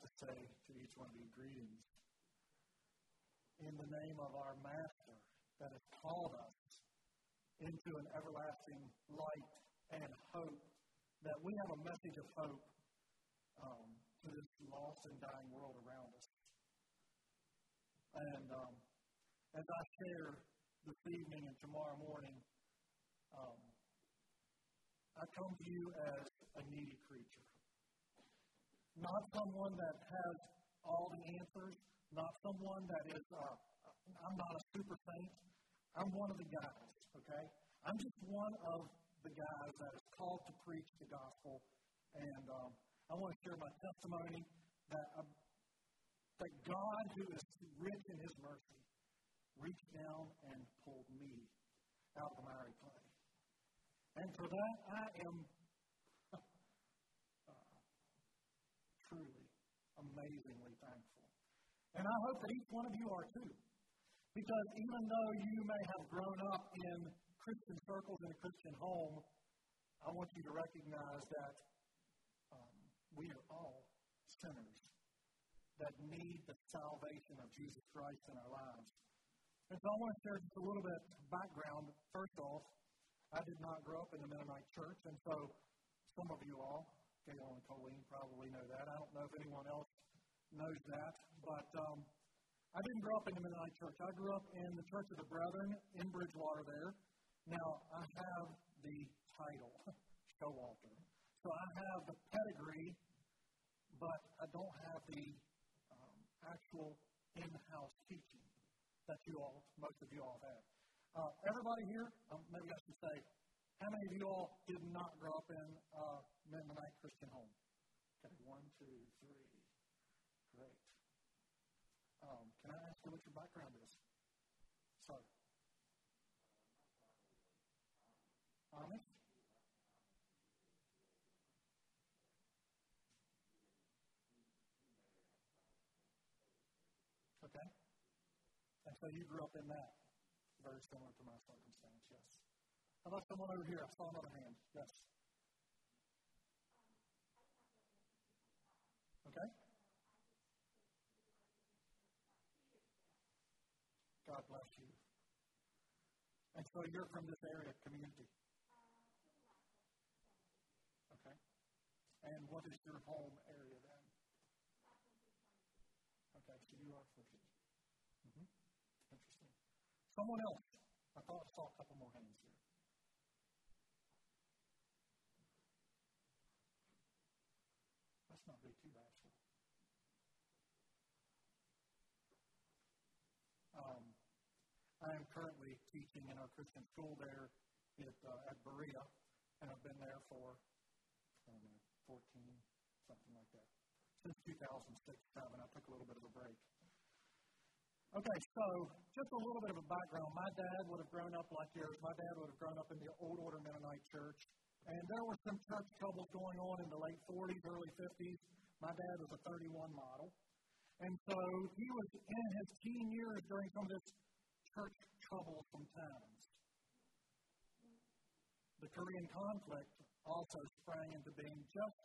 to say to each one of you greetings in the name of our Master that has called us into an everlasting light and hope, that we have a message of hope um, to this lost and dying world around us. And um, as I share this evening and tomorrow morning, um, I come to you as a needy creature. Not someone that has all the answers, not someone that is, uh, I'm not a super saint. I'm one of the guys, okay? I'm just one of the guys that is called to preach the gospel. And um, I want to share my testimony that, uh, that God, who is rich in his mercy, reached down and pulled me out of the miry clay. And for that, I am truly, amazingly thankful. And I hope that each one of you are too. Because even though you may have grown up in Christian circles in a Christian home, I want you to recognize that um, we are all sinners that need the salvation of Jesus Christ in our lives. And so I want to share just a little bit of background. First off, I did not grow up in the Mennonite church, and so some of you all Gail and Colleen probably know that. I don't know if anyone else knows that, but um, I didn't grow up in the Mennonite church. I grew up in the Church of the Brethren in Bridgewater there. Now, I have the title, Showalter. So I have the pedigree, but I don't have the um, actual in-house teaching that you all, most of you all have. Uh, everybody here, um, maybe I should say, how many of you all did not grow up in a Mennonite Christian home? Okay, one, two, three. Great. Um, can I ask you what your background is? Sorry. Amish? Okay. And so you grew up in that. Very similar to my circumstance, yes. How about someone over here? I saw another hand. Yes. Okay. God bless you. And so you're from this area community. Okay. And what is your home area then? Okay, so you are Fishers. Mm-hmm. Interesting. Someone else. I thought I saw a couple more hands here. Not be too bashful. Um, I am currently teaching in our Christian school there at, uh, at Berea, and I've been there for, I don't know, 14, something like that. Since 2006 7, I took a little bit of a break. Okay, so just a little bit of a background. My dad would have grown up like yours. My dad would have grown up in the Old Order Mennonite Church. And there were some church troubles going on in the late 40s, early 50s. My dad was a 31 model. And so he was in his teen years during some of this church troublesome times. The Korean conflict also sprang into being just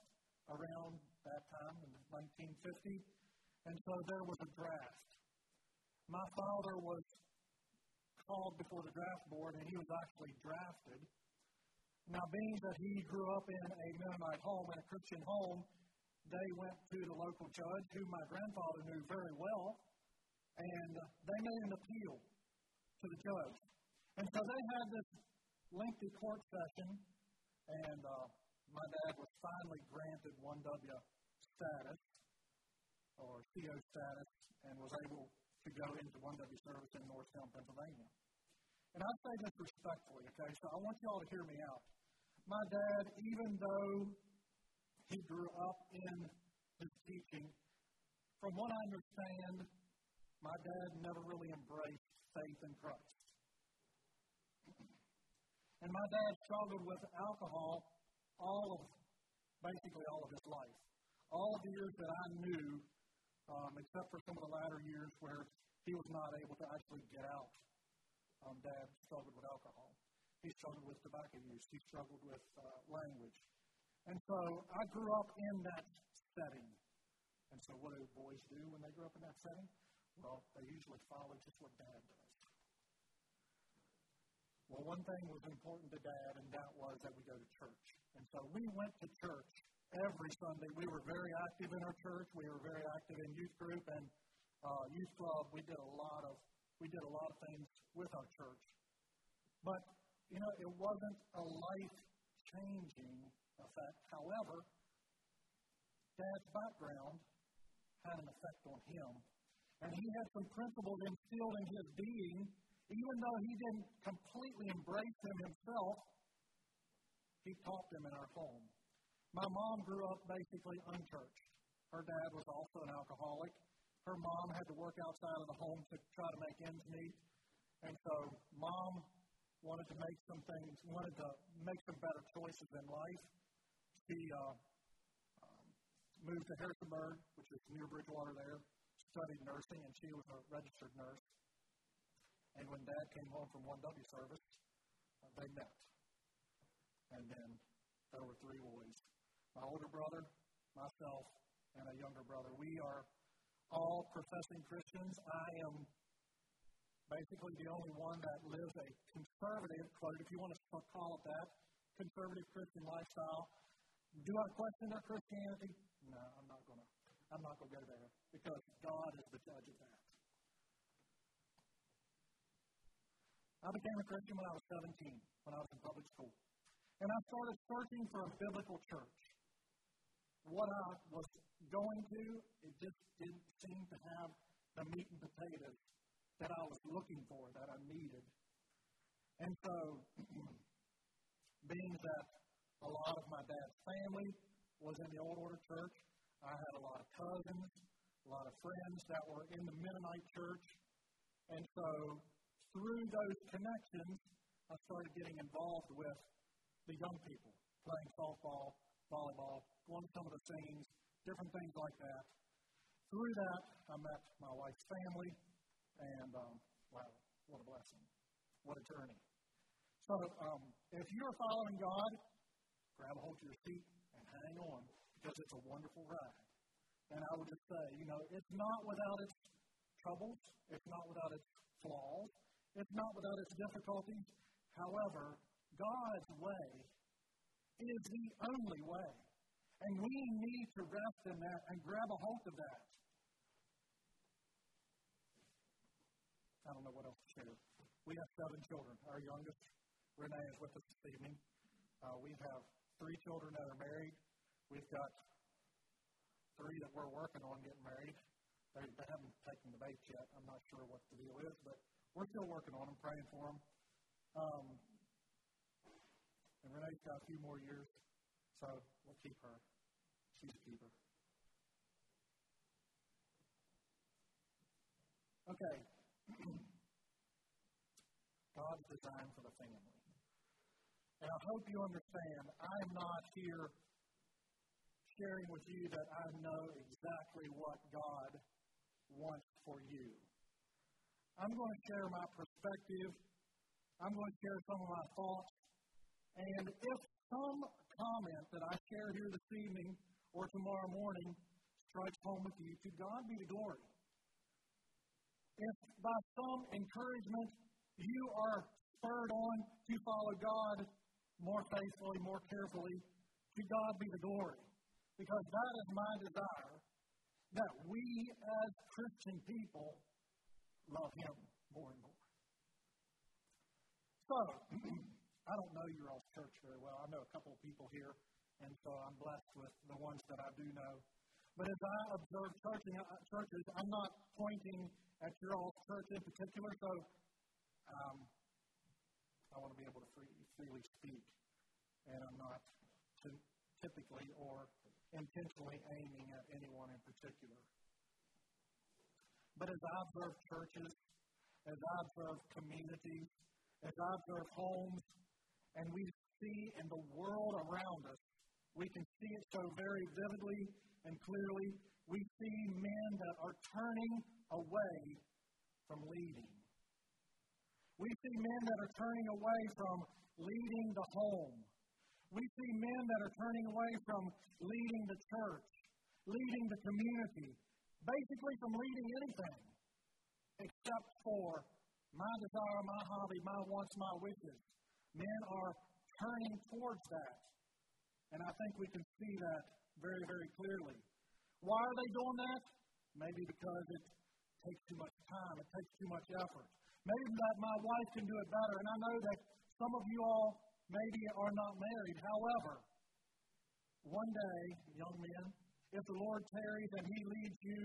around that time in 1950. And so there was a draft. My father was called before the draft board, and he was actually drafted now, being that he grew up in a Mennonite home, in a Christian home, they went to the local judge, who my grandfather knew very well, and they made an appeal to the judge. And so they had this lengthy court session, and uh, my dad was finally granted 1W status, or CO status, and was able to go into 1W service in Norristown, Pennsylvania. And I say this respectfully, okay? So I want you all to hear me out. My dad, even though he grew up in his teaching, from what I understand, my dad never really embraced faith in Christ. And my dad struggled with alcohol all of, basically all of his life. All of the years that I knew, um, except for some of the latter years where he was not able to actually get out um, dad struggled with alcohol. He struggled with tobacco use. He struggled with uh, language. And so I grew up in that setting. And so, what do boys do when they grow up in that setting? Well, they usually follow just what dad does. Well, one thing was important to dad, and that was that we go to church. And so we went to church every Sunday. We were very active in our church. We were very active in youth group and uh, youth club. We did a lot of we did a lot of things with our church. But you know, it wasn't a life changing effect. However, Dad's background had an effect on him. And he had some principles instilled in his being, even though he didn't completely embrace them himself, he taught them in our home. My mom grew up basically unchurched. Her dad was also an alcoholic. Her mom had to work outside of the home to try to make ends meet. And so mom wanted to make some things, wanted to make some better choices in life. She uh, um, moved to Harrisonburg, which is near Bridgewater there, studied nursing, and she was a registered nurse. And when Dad came home from 1W service, uh, they met. And then there were three boys my older brother, myself, and a younger brother. We are all professing Christians. I am basically the only one that lives a conservative, quote, if you want to call it that, conservative Christian lifestyle. Do I question their Christianity? No, I'm not going to. I'm not going to go there because God is the judge of that. I became a Christian when I was 17, when I was in public school. And I started searching for a biblical church. What I was going to, it just didn't seem to have the meat and potatoes that I was looking for, that I needed. And so, being that a lot of my dad's family was in the Old Order Church, I had a lot of cousins, a lot of friends that were in the Mennonite Church. And so, through those connections, I started getting involved with the young people, playing softball, volleyball, going to some of the singings, different things like that. Through that, I met my wife's family, and um, wow, what a blessing. What a journey. So, um, if you're following God, grab a hold of your seat and hang on because it's a wonderful ride. And I would just say, you know, it's not without its troubles, it's not without its flaws, it's not without its difficulties. However, God's way is the only way. And we need to rest in that and grab a hold of that. I don't know what else to share. We have seven children. Our youngest, Renee, is with us this evening. Uh, we have three children that are married. We've got three that we're working on getting married. They, they haven't taken the bait yet. I'm not sure what the deal is, but we're still working on them, praying for them. Um, and Renee's got a few more years, so we'll keep her. She's a keeper. Okay. God's design for the family. And I hope you understand, I'm not here sharing with you that I know exactly what God wants for you. I'm going to share my perspective. I'm going to share some of my thoughts. And if some comment that I share here this evening or tomorrow morning strikes home with you, to God be the glory. If by some encouragement you are spurred on to follow God more faithfully, more carefully, to God be the glory. Because that is my desire that we as Christian people love Him more and more. So, I don't know your all's church very well. I know a couple of people here, and so I'm blessed with the ones that I do know. But as I observe uh, churches, I'm not pointing at your all's church in particular, so um, I want to be able to free, freely speak, and I'm not typically or intentionally aiming at anyone in particular. But as I observe churches, as I observe communities, as I observe homes, and we see in the world around us, we can see it so very vividly and clearly. We see men that are turning away from leading. We see men that are turning away from leading the home. We see men that are turning away from leading the church. leading the community, basically from leading anything, except for my desire, my hobby, my wants, my wishes. Men are turning towards that. And I think we can see that very, very clearly. Why are they doing that? Maybe because it takes too much time, it takes too much effort. Maybe that my wife can do it better. And I know that some of you all maybe are not married. However, one day, young men, if the Lord tarries and He leads you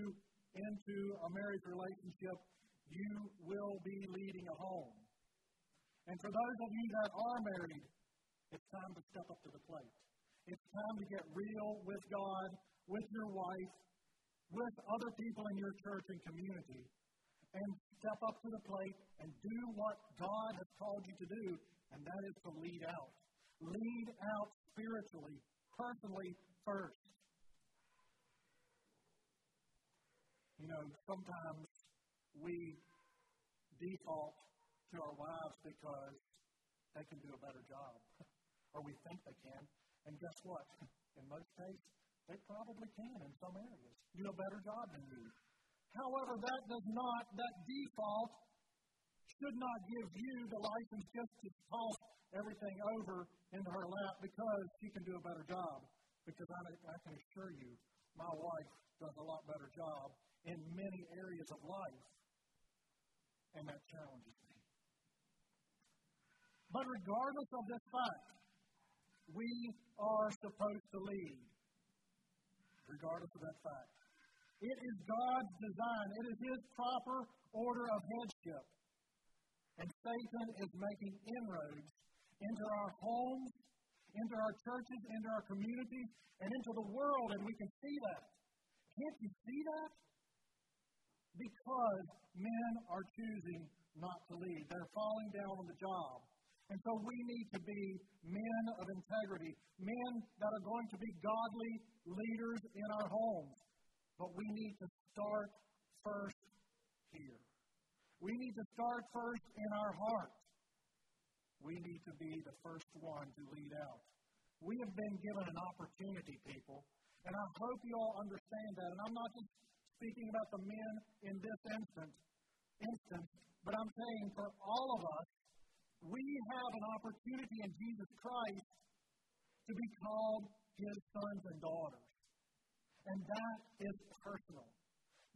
into a marriage relationship, you will be leading a home. And for those of you that are married, it's time to step up to the plate. It's time to get real with God, with your wife, with other people in your church and community, and step up to the plate and do what God has called you to do, and that is to lead out. Lead out spiritually, personally first. You know, sometimes we default to our wives because they can do a better job, or we think they can. And guess what? In most cases, they probably can in some areas do a better job than you. However, that does not, that default should not give you the license just to toss everything over into her lap because she can do a better job. Because I, I can assure you, my wife does a lot better job in many areas of life. And that challenges me. But regardless of this fact, we are supposed to lead. Regardless of that fact. It is God's design. It is His proper order of headship. And Satan is making inroads into our homes, into our churches, into our communities, and into the world, and we can see that. Can't you see that? Because men are choosing not to lead. They're falling down on the job. And so we need to be men of integrity, men that are going to be godly leaders in our homes. But we need to start first here. We need to start first in our heart. We need to be the first one to lead out. We have been given an opportunity, people, and I hope you all understand that. And I'm not just speaking about the men in this instance, instance, but I'm saying for all of us, we have an opportunity in Jesus Christ to be called his sons and daughters. And that is personal.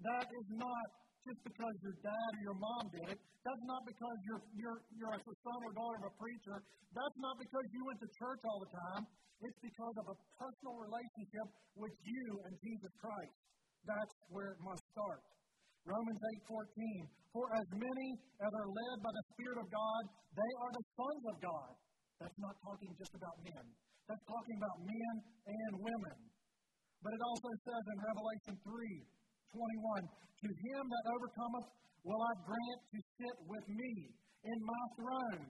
That is not just because your dad or your mom did it. That's not because you're, you're, you're a son or daughter of a preacher. That's not because you went to church all the time. It's because of a personal relationship with you and Jesus Christ. That's where it must start. Romans 8:14. For as many as are led by the Spirit of God, they are the sons of God. That's not talking just about men. That's talking about men and women. But it also says in Revelation 3 21, To him that overcometh will I grant to sit with me in my throne,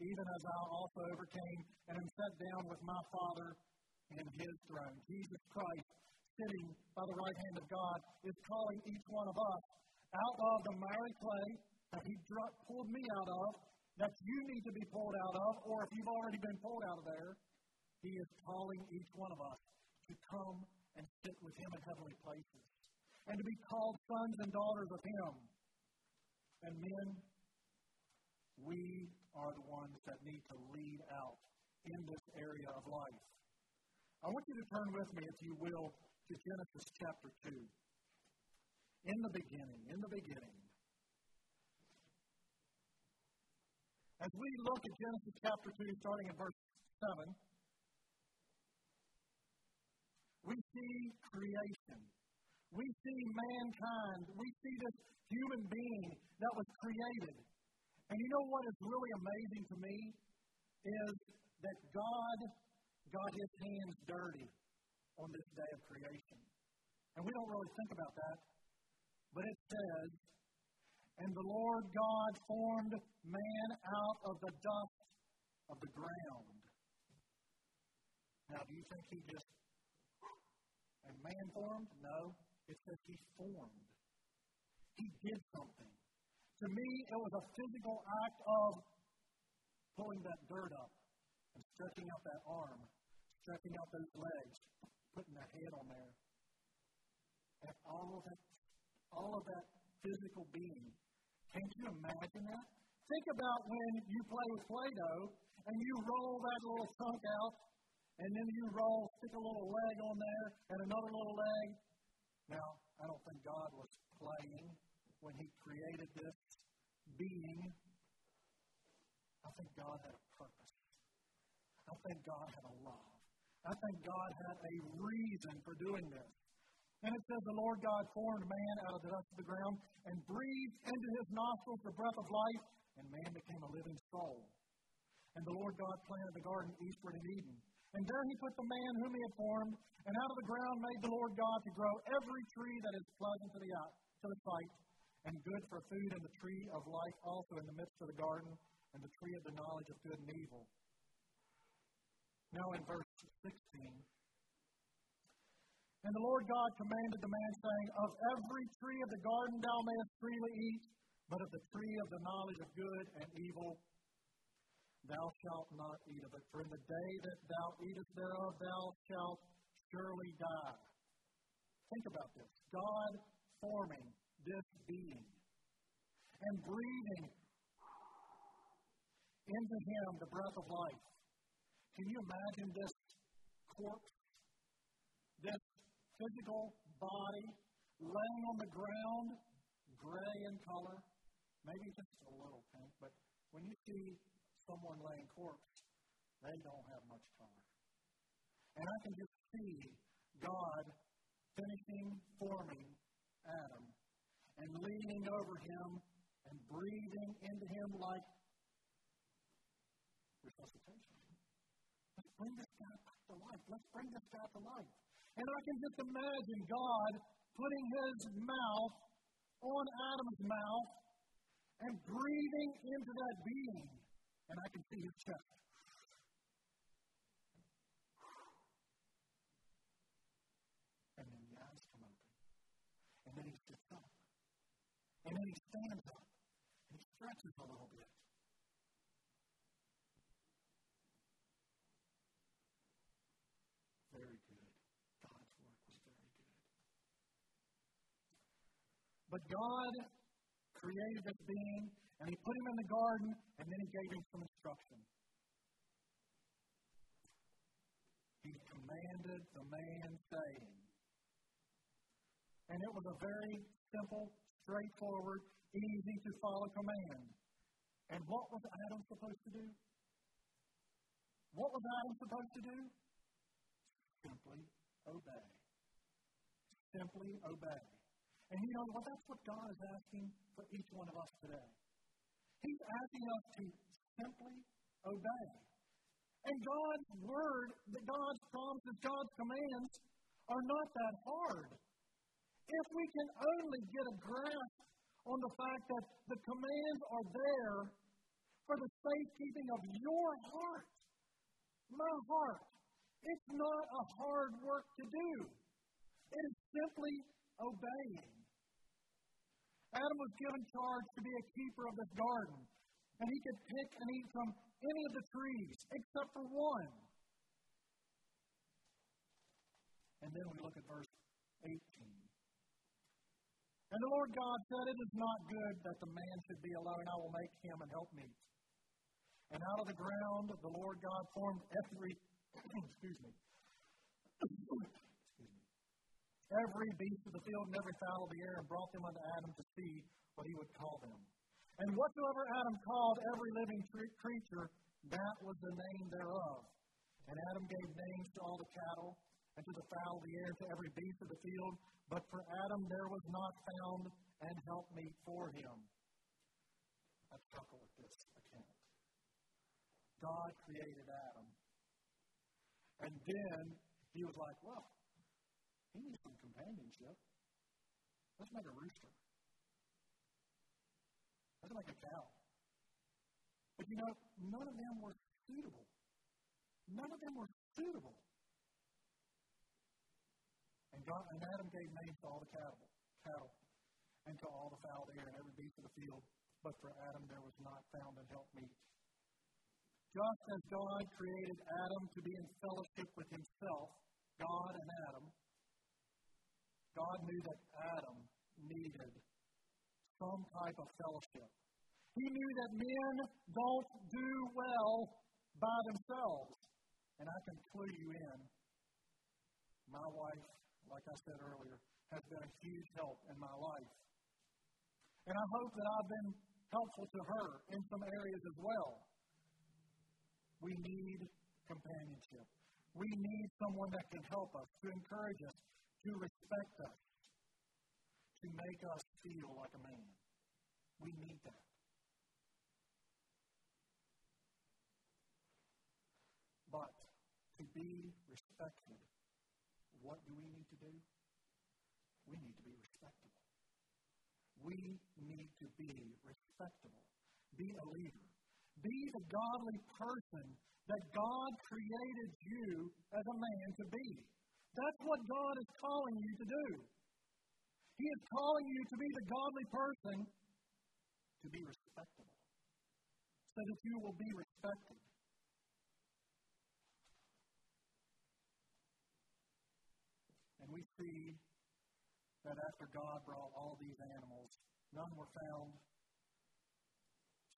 even as I also overcame and am set down with my Father in his throne. Jesus Christ, sitting by the right hand of God, is calling each one of us out of the miry clay that he pulled me out of, that you need to be pulled out of, or if you've already been pulled out of there, he is calling each one of us to come and sit with Him in heavenly places and to be called sons and daughters of Him. And men, we are the ones that need to lead out in this area of life. I want you to turn with me, if you will, to Genesis chapter 2. In the beginning, in the beginning. As we look at Genesis chapter 2, starting in verse 7, we see creation. We see mankind. We see this human being that was created. And you know what is really amazing to me? Is that God got his hands dirty on this day of creation. And we don't really think about that. But it says, And the Lord God formed man out of the dust of the ground. Now, do you think he just and man formed? No. It says he formed. He did something. To me, it was a physical act of pulling that dirt up and stretching out that arm, stretching out those legs, putting that head on there. all of that, all of that physical being. Can't you imagine that? Think about when you play with Play-Doh and you roll that little chunk out, and then you roll, stick a little leg on there, and another little leg. Now, I don't think God was playing when He created this being. I think God had a purpose. I think God had a love. I think God had a reason for doing this. And it says, The Lord God formed man out of the dust of the ground and breathed into his nostrils the breath of life, and man became a living soul. And the Lord God planted the garden eastward in Eden. And there he put the man whom he had formed, and out of the ground made the Lord God to grow every tree that is pleasant to the, eye, to the sight, and good for food, and the tree of life also in the midst of the garden, and the tree of the knowledge of good and evil. Now in verse 16. And the Lord God commanded the man, saying, Of every tree of the garden thou mayest freely eat, but of the tree of the knowledge of good and evil thou shalt not eat of it. For in the day that thou eatest thereof, thou shalt surely die. Think about this God forming this being and breathing into him the breath of life. Can you imagine this corpse, this physical body laying on the ground, gray in color, maybe just a little pink, but when you see someone laying corpse, they don't have much color. And I can just see God finishing forming Adam and leaning over him and breathing into him like resuscitation. Let's bring this guy to life. Let's bring this guy to life. And I can just imagine God putting his mouth on Adam's mouth and breathing into that being. And I can see his chest. And then the eyes come open. And then he sits up. And then he stands up. And he stretches a little bit. But God created this being, and He put him in the garden, and then He gave him some instruction. He commanded the man, saying, and it was a very simple, straightforward, easy to follow command. And what was Adam supposed to do? What was Adam supposed to do? Simply obey. Simply obey. And you know what? That's what God is asking for each one of us today. He's asking us to simply obey. And God's word, God's promises, God's commands are not that hard. If we can only get a grasp on the fact that the commands are there for the safekeeping of your heart, my heart, it's not a hard work to do. It is simply obeying. Adam was given charge to be a keeper of this garden, and he could pick and eat from any of the trees except for one. And then we look at verse 18. And the Lord God said, It is not good that the man should be alone. I will make him an helpmeet. And out of the ground the Lord God formed every, excuse me, every beast of the field and every fowl of the air, and brought them unto Adam to see what he would call them. And whatsoever Adam called every living creature, that was the name thereof. And Adam gave names to all the cattle, and to the fowl of the air, and to every beast of the field. But for Adam there was not found an helpmeet for him. I chuckle at this account. God created Adam. And then he was like, well, he needs some companionship. Let's make a rooster. Let's make a cow. But you know, none of them were suitable. None of them were suitable. And God and Adam gave names to all the cattle, cattle, and to all the fowl of the air and every beast of the field. But for Adam there was not found an helpmeet. Just as God created Adam to be in fellowship with himself, God and Adam, God knew that Adam needed some type of fellowship. He knew that men don't do well by themselves. And I can clue you in. My wife, like I said earlier, has been a huge help in my life. And I hope that I've been helpful to her in some areas as well. We need companionship. We need someone that can help us, to encourage us, to respect us, to make us feel like a man. We need that. But to be respected, what do we need to do? We need to be respectable. We need to be respectable. Be a leader. Be the godly person that God created you as a man to be. That's what God is calling you to do. He is calling you to be the godly person to be respectable, so that you will be respected. And we see that after God brought all these animals, none were found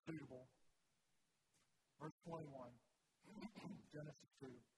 suitable. Verse 21, Genesis 2.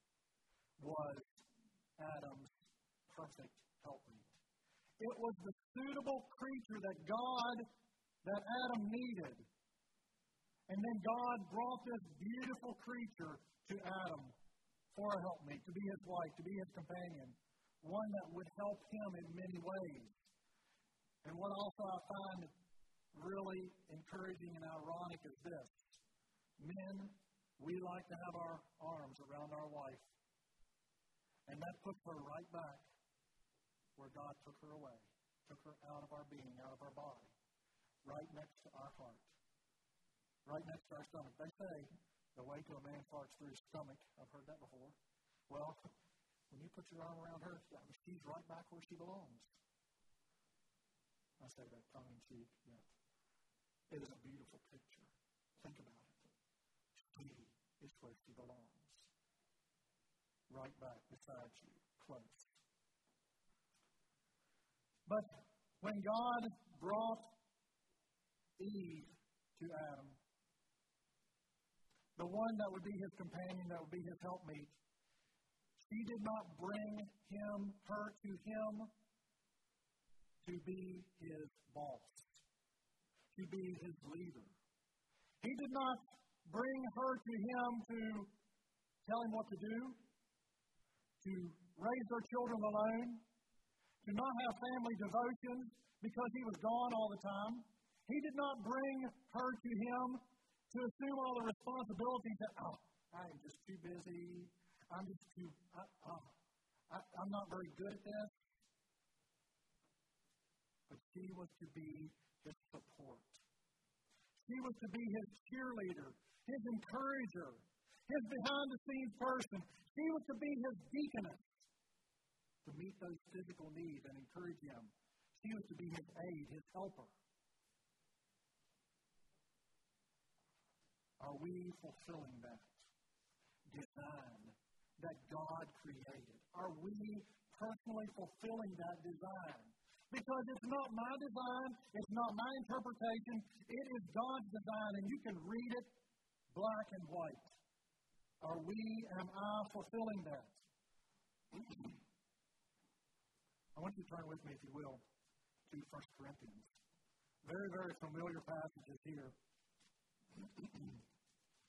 was Adam's perfect helpmate. It was the suitable creature that God that Adam needed. And then God brought this beautiful creature to Adam for a helpmate, to be his wife, to be his companion, one that would help him in many ways. And what also I find really encouraging and ironic is this men, we like to have our arms around our wife, and that puts her right back where God took her away, took her out of our being, out of our body right next to our heart, right next to our stomach. They say the way to a man farts through his stomach. I've heard that before. Well, when you put your arm around her, she's right back where she belongs. I say that tongue in cheek, yet it is a beautiful picture. Think about it. She is where she belongs. Right back beside you, close. But when God brought Eve to Adam. The one that would be his companion, that would be his helpmeet. She did not bring him, her to him to be his boss, to be his leader. He did not bring her to him to tell him what to do, to raise their children alone, to not have family devotions because he was gone all the time. He did not bring her to him to assume all the responsibilities that, oh, I am just too busy. I'm just too, I, uh, I, I'm not very good at this. But she was to be his support. She was to be his cheerleader, his encourager, his behind the scenes person. She was to be his deaconess to meet those physical needs and encourage him. She was to be his aid, his helper. Are we fulfilling that design that God created? Are we personally fulfilling that design? Because it's not my design, it's not my interpretation, it is God's design, and you can read it black and white. Are we, am I fulfilling that? I want you to turn with me, if you will, to 1 Corinthians. Very, very familiar passages here.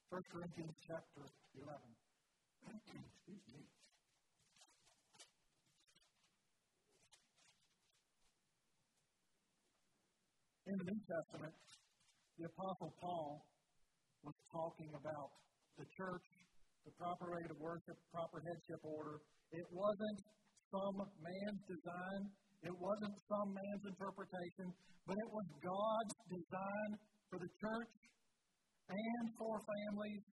1 Corinthians chapter 11. Excuse me. In the New Testament, the Apostle Paul was talking about the church, the proper way to worship, proper headship order. It wasn't some man's design. It wasn't some man's interpretation, but it was God's design for the church and for families.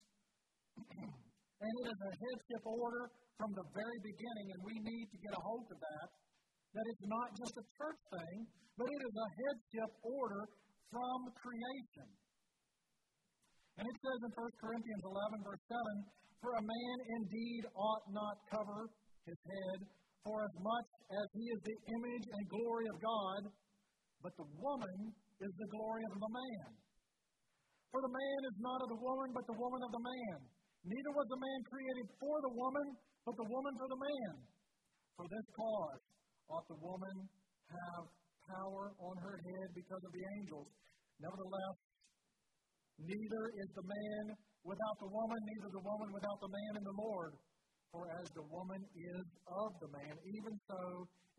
and it is a headship order from the very beginning, and we need to get a hold of that. That it's not just a church thing, but it is a headship order from creation. And it says in 1 Corinthians 11, verse 7 For a man indeed ought not cover his head, for as much as he is the image and glory of God, but the woman is the glory of the man. For the man is not of the woman, but the woman of the man. Neither was the man created for the woman, but the woman for the man. For this cause ought the woman have power on her head because of the angels. Nevertheless, neither is the man without the woman, neither the woman without the man in the Lord. For as the woman is of the man, even so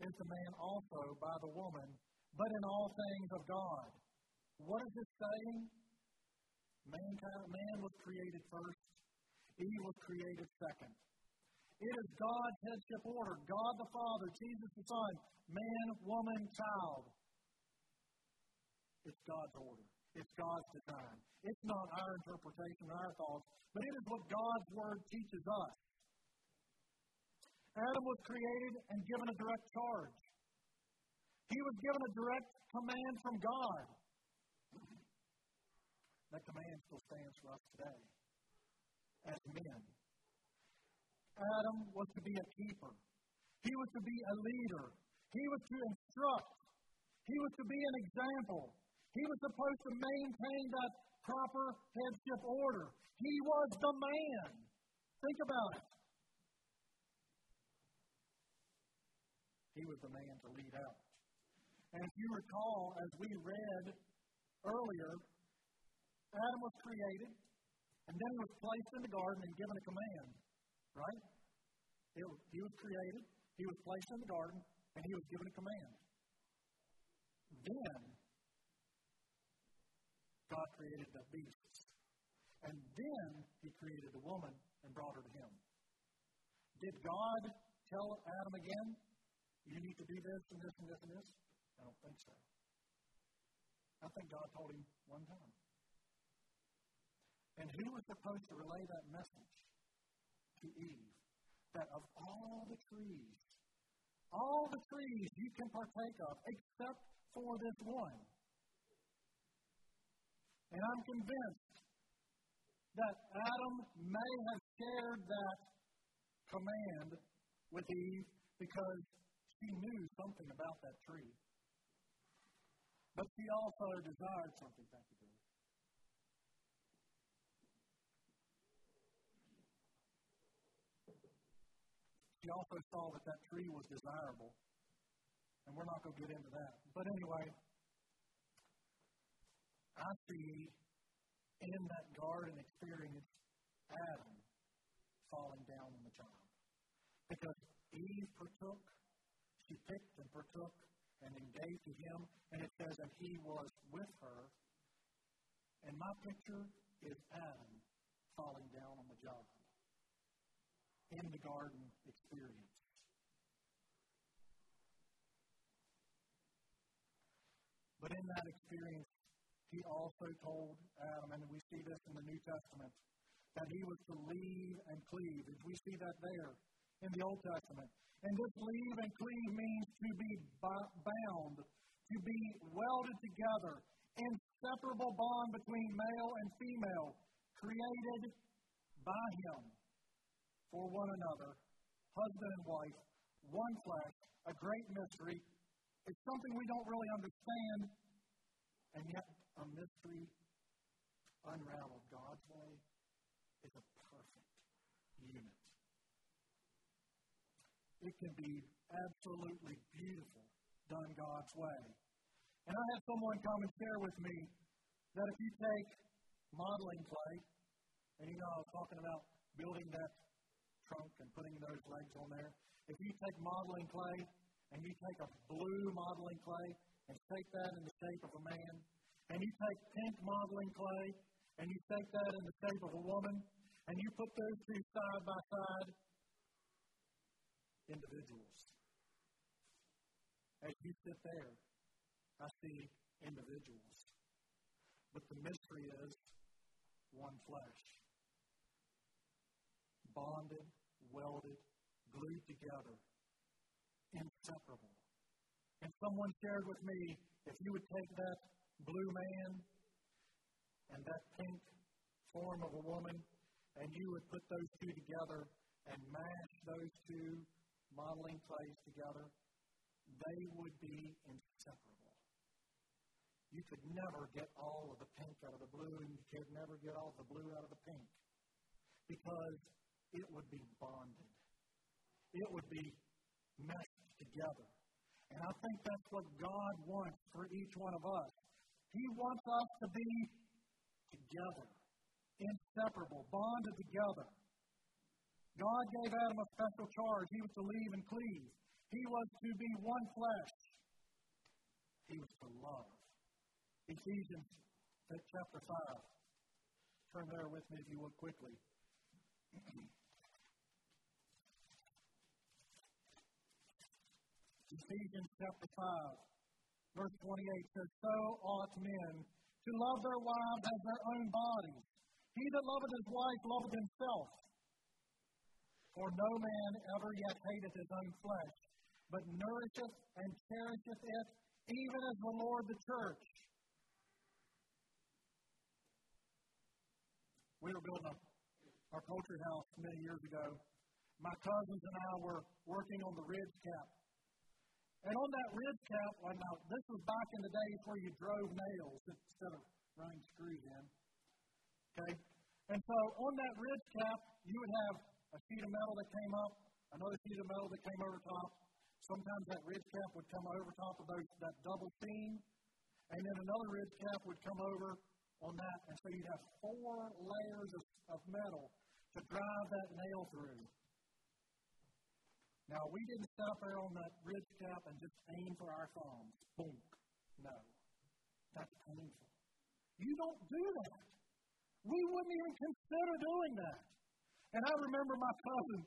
is the man also by the woman, but in all things of God. What is this saying? Mankind, man was created first, Eve was created second. It is God's headship order God the Father, Jesus the Son, man, woman, child. It's God's order. It's God's design. It's not our interpretation, our thoughts, but it is what God's Word teaches us. Adam was created and given a direct charge. He was given a direct command from God. That command still stands for us today as men. Adam was to be a keeper. He was to be a leader. He was to instruct. He was to be an example. He was supposed to maintain that proper headship order. He was the man. Think about it. He was the man to lead out. And if you recall, as we read earlier, Adam was created, and then he was placed in the garden and given a command, right? He was created, he was placed in the garden, and he was given a command. Then, God created the beasts. And then he created the woman and brought her to him. Did God tell Adam again, you need to do this and this and this and this? I don't think so. I think God told him one time. And who was supposed to relay that message to Eve? That of all the trees, all the trees you can partake of, except for this one. And I'm convinced that Adam may have shared that command with Eve because she knew something about that tree. But she also desired something. Thank you, Billy. She also saw that that tree was desirable. And we're not going to get into that. But anyway, I see in that garden experience Adam falling down on the job. Because Eve partook, she picked and partook and then gave to him, and it says that he was with her. And my picture is Adam falling down on the job in the garden experience. But in that experience, he also told Adam, and we see this in the New Testament, that he was to leave and cleave. We see that there in the Old Testament. And this leave and cleave means to be bound, to be welded together, inseparable bond between male and female, created by him for one another, husband and wife, one flesh, a great mystery. It's something we don't really understand, and yet a mystery unraveled God's way is a perfect unit. It can be absolutely beautiful done God's way. And I had someone come and share with me that if you take modeling clay, and you know I was talking about building that trunk and putting those legs on there. If you take modeling clay and you take a blue modeling clay and shape that in the shape of a man, and you take pink modeling clay and you take that in the shape of a woman, and you put those two side by side, individuals. as you sit there, I see individuals. But the mystery is one flesh. Bonded, welded, glued together, inseparable. And someone shared with me if you would take that blue man and that pink form of a woman and you would put those two together and mash those two modeling clays together, they would be inseparable. You could never get all of the pink out of the blue, and you could never get all of the blue out of the pink because it would be bonded. It would be meshed together. And I think that's what God wants for each one of us. He wants us to be together, inseparable, bonded together. God gave Adam a special charge. He was to leave and cleave. He was to be one flesh. He was to love. Ephesians uh, chapter 5. Turn there with me if you would quickly. Ephesians chapter 5, verse 28 says, So ought men to love their wives as their own bodies. He that loveth his wife loveth himself. For no man ever yet hateth his own flesh, but nourisheth and cherisheth it, even as the Lord the church. We were building a, our poultry house many years ago. My cousins and I were working on the ridge cap and on that ridge cap, well, now, this was back in the days where you drove nails instead of running screws in. Okay? And so on that ridge cap, you would have a sheet of metal that came up, another sheet of metal that came over top. Sometimes that ridge cap would come over top of those, that double seam, and then another ridge cap would come over on that. And so you'd have four layers of, of metal to drive that nail through. Now, we didn't stop there on that ridge cap and just aim for our thumbs. Boom. No. That's painful. You don't do that. We wouldn't even consider doing that. And I remember my cousin,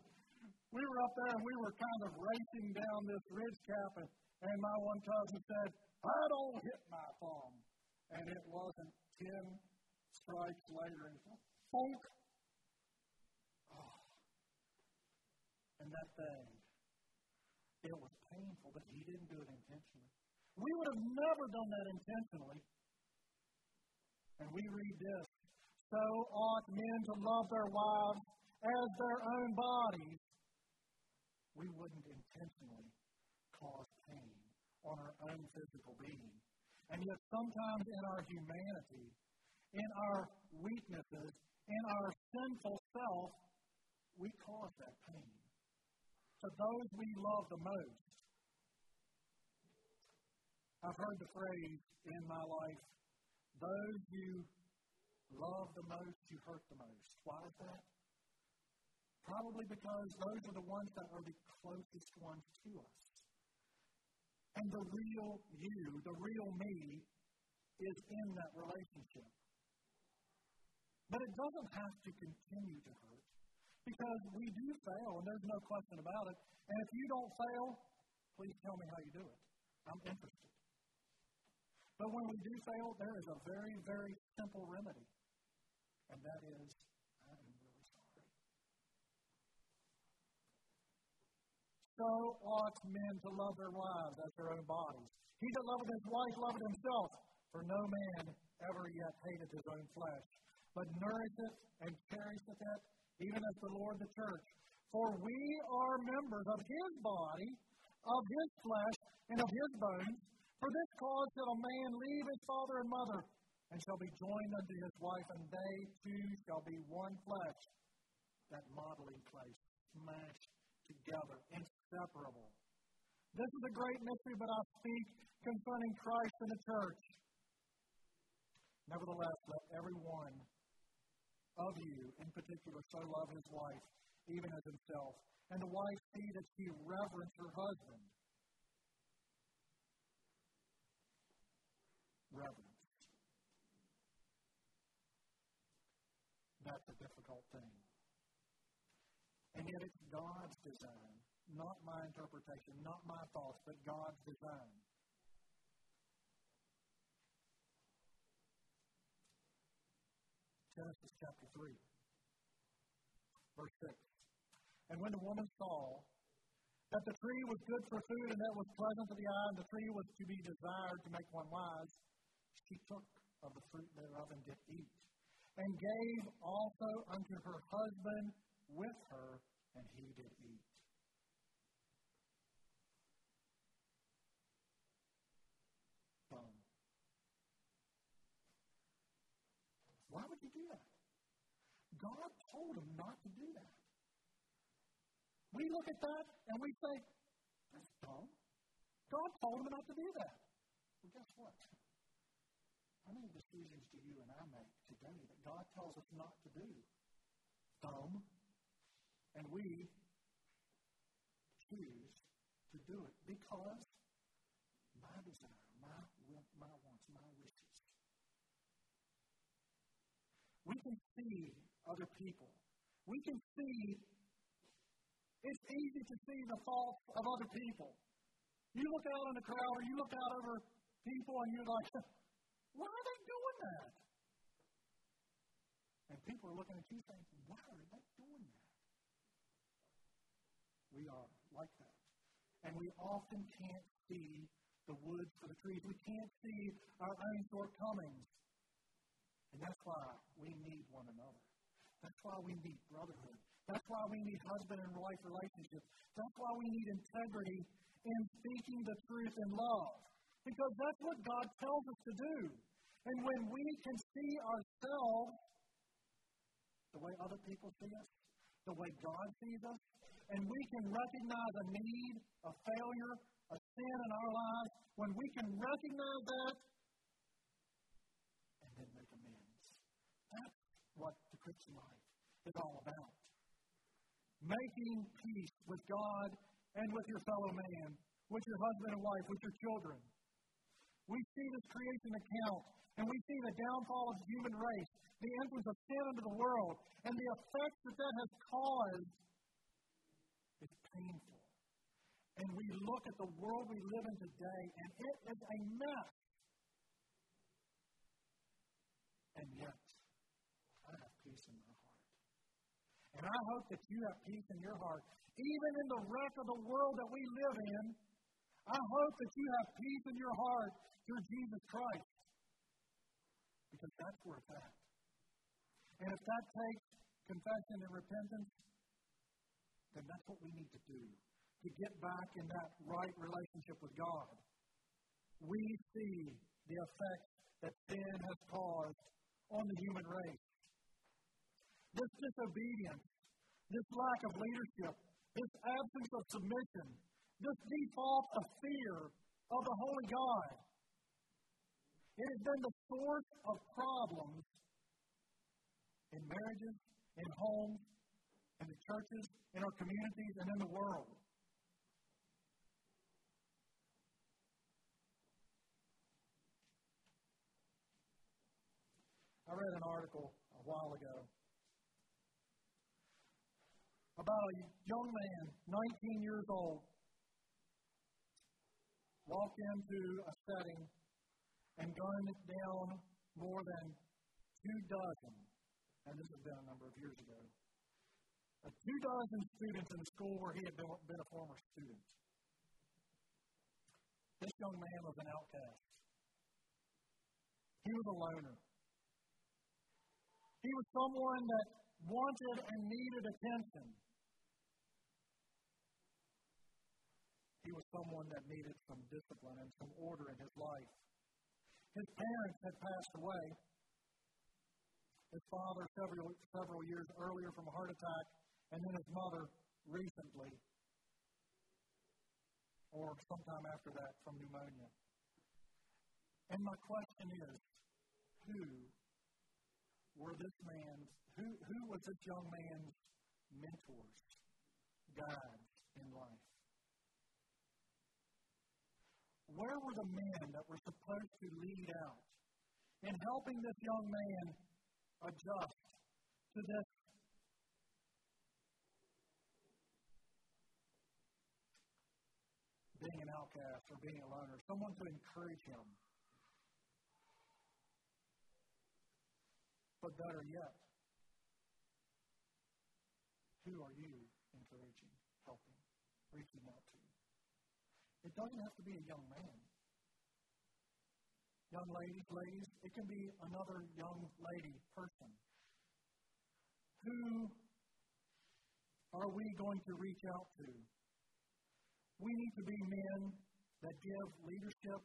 we were up there and we were kind of racing down this ridge cap, and, and my one cousin said, I don't hit my thumb. And it wasn't 10 strikes later, and funk. Oh. And that thing it was painful, but he didn't do it intentionally. We would have never done that intentionally. And we read this So ought men to love their wives as their own bodies. We wouldn't intentionally cause pain on our own physical being. And yet, sometimes in our humanity, in our weaknesses, in our sinful self, we cause that pain to those we love the most. I've heard the phrase in my life those you love the most, you hurt the most. Why is that? Probably because those are the ones that are the closest ones to us. And the real you, the real me, is in that relationship. But it doesn't have to continue to hurt. Because we do fail, and there's no question about it. And if you don't fail, please tell me how you do it. I'm interested. But when we do fail, there is a very, very simple remedy, and that is, I am really sorry. So ought men to love their wives as their own bodies. He that loveth his wife loveth himself, for no man ever yet hated his own flesh, but nourisheth and cherisheth it even as the Lord the church. For we are members of his body, of his flesh, and of his bones. For this cause shall a man leave his father and mother, and shall be joined unto his wife, and they two shall be one flesh. That modeling place, smashed together, inseparable. This is a great mystery, but I speak concerning Christ and the church. Nevertheless, let every one of you in particular so love his wife, even as himself. And the wife see that she reverence her husband. Reverence. That's a difficult thing. And yet it's God's design not my interpretation, not my thoughts, but God's design. Genesis chapter 3, verse 6. And when the woman saw that the tree was good for food and that was pleasant to the eye, and the tree was to be desired to make one wise, she took of the fruit thereof and did eat, and gave also unto her husband with her, and he did eat. Why would you do that? God told him not to do that. We look at that and we say, that's dumb. God told him not to do that. Well, guess what? How many decisions do you and I make today that God tells us not to do? Dumb. And we choose to do it because my desire, my, will, my wants, my wishes we can see other people. We can see, it's easy to see the faults of other people. You look out in the crowd or you look out over people and you're like, why are they doing that? And people are looking at you saying, why are they doing that? We are like that. And we often can't see the woods for the trees. We can't see our own shortcomings. And that's why we need one another. That's why we need brotherhood. That's why we need husband and wife relationships. That's why we need integrity in speaking the truth in love. Because that's what God tells us to do. And when we can see ourselves the way other people see us, the way God sees us, and we can recognize a need, a failure, a sin in our lives, when we can recognize that and then make amends, that's what the Christian life is all about. Making peace with God and with your fellow man, with your husband and wife, with your children. We see this creation account, and we see the downfall of the human race, the entrance of sin into the world, and the effects that that has caused is painful. And we look at the world we live in today, and it is a mess. And yet, And I hope that you have peace in your heart. Even in the wreck of the world that we live in, I hope that you have peace in your heart through Jesus Christ. Because that's where it's at. And if that takes confession and repentance, then that's what we need to do to get back in that right relationship with God. We see the effect that sin has caused on the human race this disobedience, this lack of leadership, this absence of submission, this default of fear of the Holy God. It has been the source of problems in marriages, in homes, in the churches, in our communities, and in the world. I read an article a while ago about a young man, 19 years old, walked into a setting and gunned down more than two dozen, and this has been a number of years ago, uh, two dozen students in the school where he had been, been a former student. This young man was an outcast. He was a loner. He was someone that wanted and needed attention. He was someone that needed some discipline and some order in his life. His parents had passed away. His father several, several years earlier from a heart attack, and then his mother recently, or sometime after that from pneumonia. And my question is who were this man's, who, who was this young man's mentors, guides in life? Where were the men that were supposed to lead out in helping this young man adjust to this being an outcast or being a loner, someone to encourage him. But better yet, who are you encouraging, helping, reaching out? It doesn't have to be a young man. Young ladies, ladies, it can be another young lady, person. Who are we going to reach out to? We need to be men that give leadership,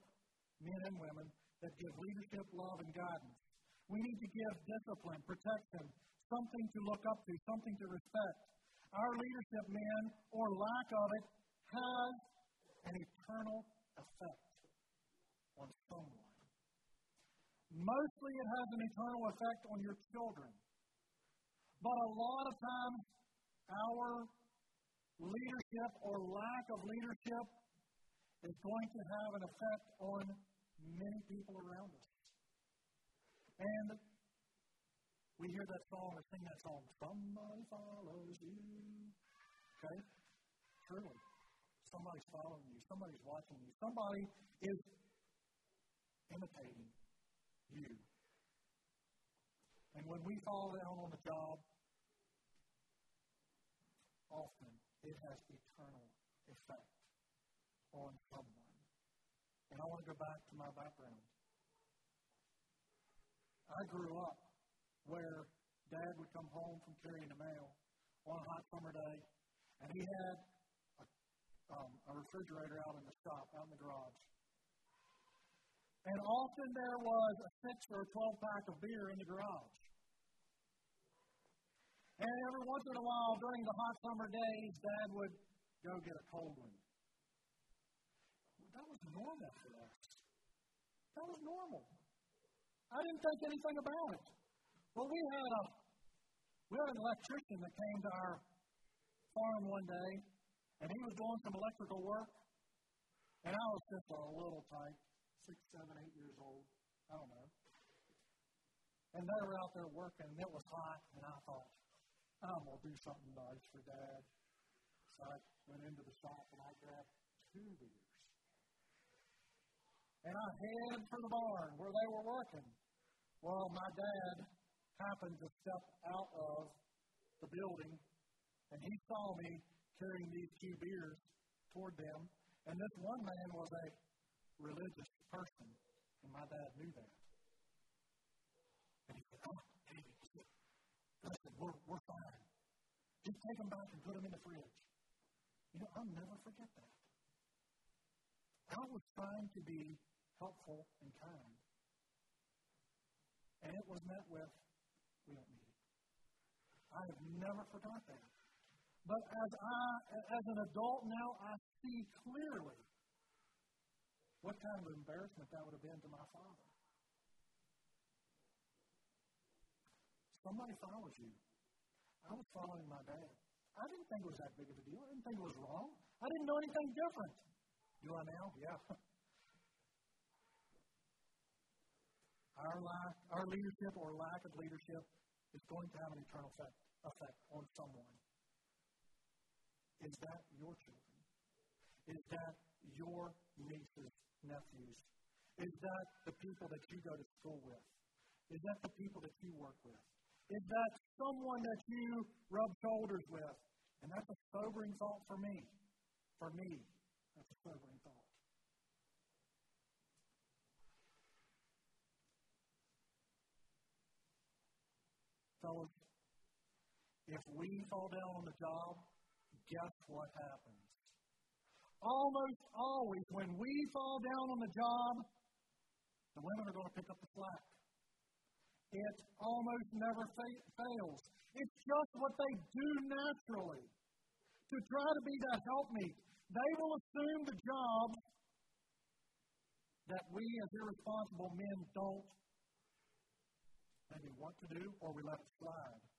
men and women, that give leadership, love, and guidance. We need to give discipline, protection, something to look up to, something to respect. Our leadership, men, or lack of it, has an eternal effect on someone. Mostly it has an eternal effect on your children. But a lot of times, our leadership or lack of leadership is going to have an effect on many people around us. And we hear that song or sing that song, Somebody Follows You. Okay? Truly. Somebody's following you. Somebody's watching you. Somebody is imitating you. And when we fall down on the job, often it has eternal effect on someone. And I want to go back to my background. I grew up where dad would come home from carrying the mail on a hot summer day, and he had um, a refrigerator out in the shop, out in the garage. And often there was a six or a 12 pack of beer in the garage. And every once in a while during the hot summer days, Dad would go get a cold one. That was normal for us. That was normal. I didn't think anything about it. Well, we had a we had an electrician that came to our farm one day, and he was doing some electrical work, and I was just a little tyke six, seven, eight years old. I don't know. And they were out there working, and it was hot, and I thought, I'm going to do something nice for Dad. So I went into the shop and I grabbed two beers. And I headed for the barn where they were working. Well, my dad happened to step out of the building, and he saw me carrying these two beers toward them. And this one man was a religious person, and my dad knew that. And he said, Oh, David, listen, we're, we're fine. Just take them back and put them in the fridge. You know, I'll never forget that. I was trying to be helpful and kind. And it was met with, we don't need it. I have never forgot that. But as I, as an adult now, I see clearly what kind of embarrassment that would have been to my father. Somebody follows you. I was following my dad. I didn't think it was that big of a deal. I didn't think it was wrong. I didn't know anything different. Do I now? Yeah. Our lack, our leadership or lack of leadership is going to have an eternal effect, effect on someone. Is that your children? Is that your nieces nephews? Is that the people that you go to school with? Is that the people that you work with? Is that someone that you rub shoulders with? And that's a sobering thought for me. For me, that's a sobering thought. Fellas, if we fall down on the job, guess what happens? almost always, when we fall down on the job, the women are going to pick up the slack. It almost never fa- fails. It's just what they do naturally. To try to be that helpmeet, they will assume the job that we as irresponsible men don't maybe want to do or we let it slide.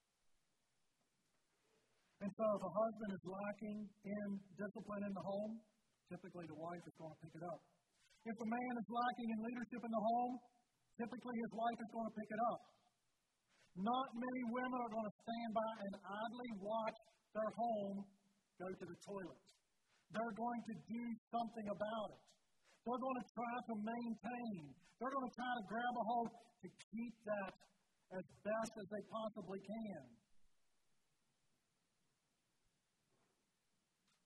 And so if a husband is lacking in discipline in the home, typically the wife is going to pick it up. If a man is lacking in leadership in the home, typically his wife is going to pick it up. Not many women are going to stand by and idly watch their home go to the toilet. they're going to do something about it. They're going to try to maintain. They're going to try to grab a hold to keep that as best as they possibly can.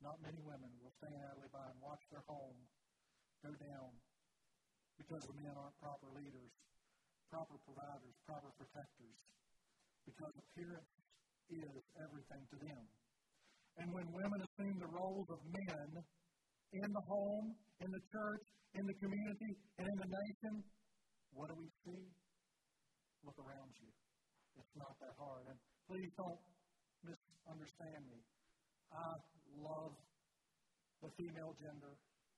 Not many women will stand idly by and watch their home go down because the men aren't proper leaders, proper providers, proper protectors, because appearance is everything to them. And when women assume the roles of men in the home, in the church, in the community, and in the nation, what do we see? Look around you. It's not that hard. And please don't misunderstand me. I love the female gender.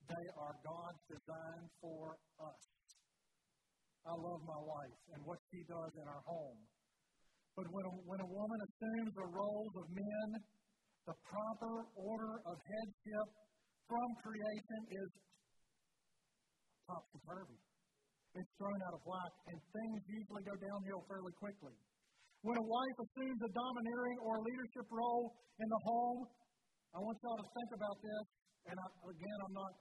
They are God's design for us. I love my wife and what she does in our home. But when a, when a woman assumes the roles of men, the proper order of headship from creation is topsy turvy. It's thrown out of whack, and things usually go downhill fairly quickly. When a wife assumes a domineering or leadership role in the home, I want y'all to think about this. And I, again, I'm not,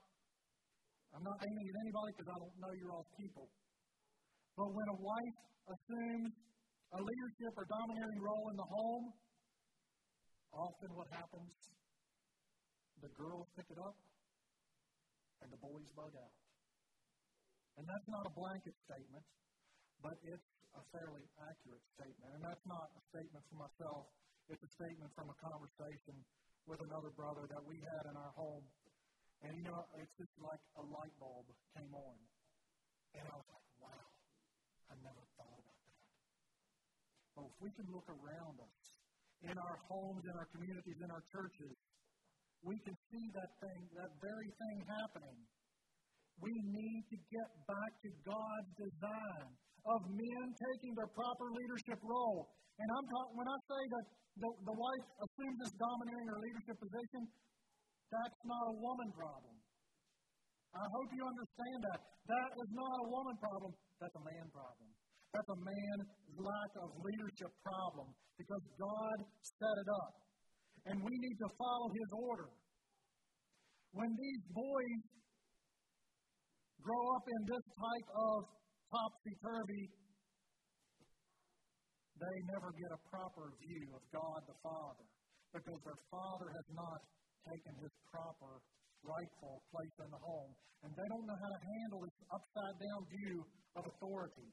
I'm not aiming at anybody because I don't know you're all people. But when a wife assumes a leadership or domineering role in the home, often what happens, the girls pick it up and the boys bug out. And that's not a blanket statement, but it's a fairly accurate statement. And that's not a statement from myself, it's a statement from a conversation with another brother that we had in our home. And you know, it's just like a light bulb came on. And I was like, wow, I never thought about that. But if we can look around us, in our homes, in our communities, in our churches, we can see that thing, that very thing happening. We need to get back to God's design of men taking their proper leadership role. And I'm talking, when I say that the, the wife assumes this domineering or leadership position, that's not a woman problem. I hope you understand that. That is not a woman problem, that's a man problem. That's a man's lack of leadership problem because God set it up. And we need to follow his order. When these boys grow up in this type of topsy turvy, they never get a proper view of God the Father because their father has not taken his proper, rightful place in the home. And they don't know how to handle this upside down view of authority.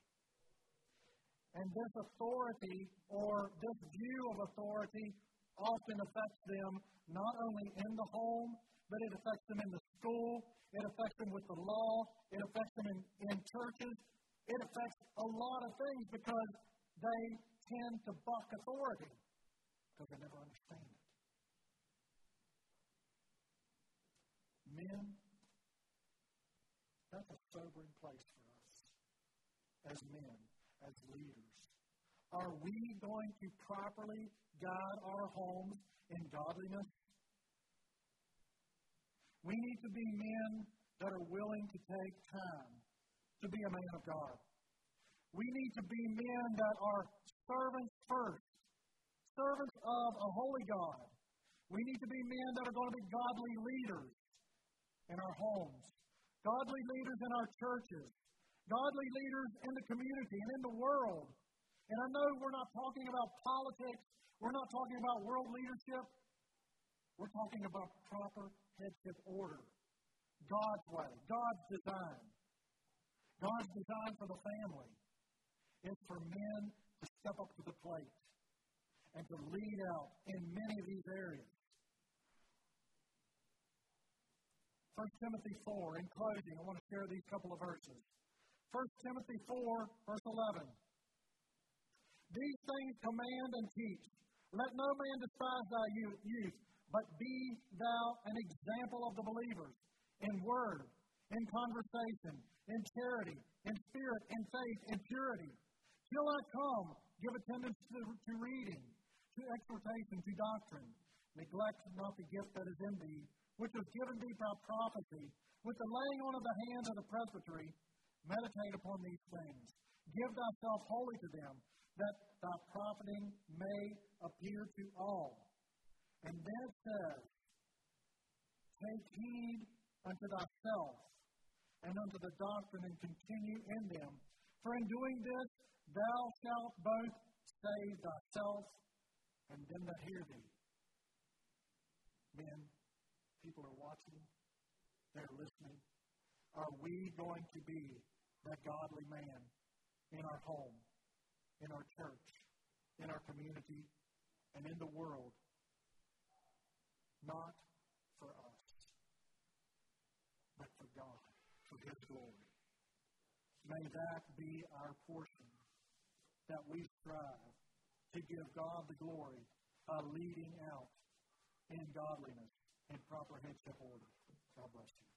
And this authority or this view of authority often affects them not only in the home, but it affects them in the school, it affects them with the law, it affects them in, in churches, it affects a lot of things because they tend to buck authority because they never understand it. Men, that's a sobering place for us as men, as leaders. Are we going to properly guide our homes in godliness? We need to be men that are willing to take time to be a man of God. We need to be men that are servants first, servants of a holy God. We need to be men that are going to be godly leaders in our homes, godly leaders in our churches, godly leaders in the community and in the world. And I know we're not talking about politics, we're not talking about world leadership. We're talking about proper headship order, God's way, God's design. God's design for the family is for men to step up to the plate and to lead out in many of these areas. 1 Timothy 4, in closing, I want to share these couple of verses. 1 Timothy 4, verse 11. These things command and teach. Let no man despise thy youth, but be thou an example of the believers in word, in conversation, in charity, in spirit, in faith, in purity. Till I come, give attendance to, to reading, to exhortation, to doctrine. Neglect not the gift that is in thee, which was given thee by prophecy, with the laying on of the hands of the presbytery. Meditate upon these things. Give thyself wholly to them, that thy profiting may appear to all. And then says, take heed unto thyself and unto the doctrine and continue in them. For in doing this, thou shalt both save thyself and them that hear thee. Men, people are watching, they're listening. Are we going to be that godly man in our home, in our church, in our community, and in the world? Not for us, but for God, His glory. May that be our portion, that we strive to give God the glory by leading out in godliness and proper headship order. God bless you.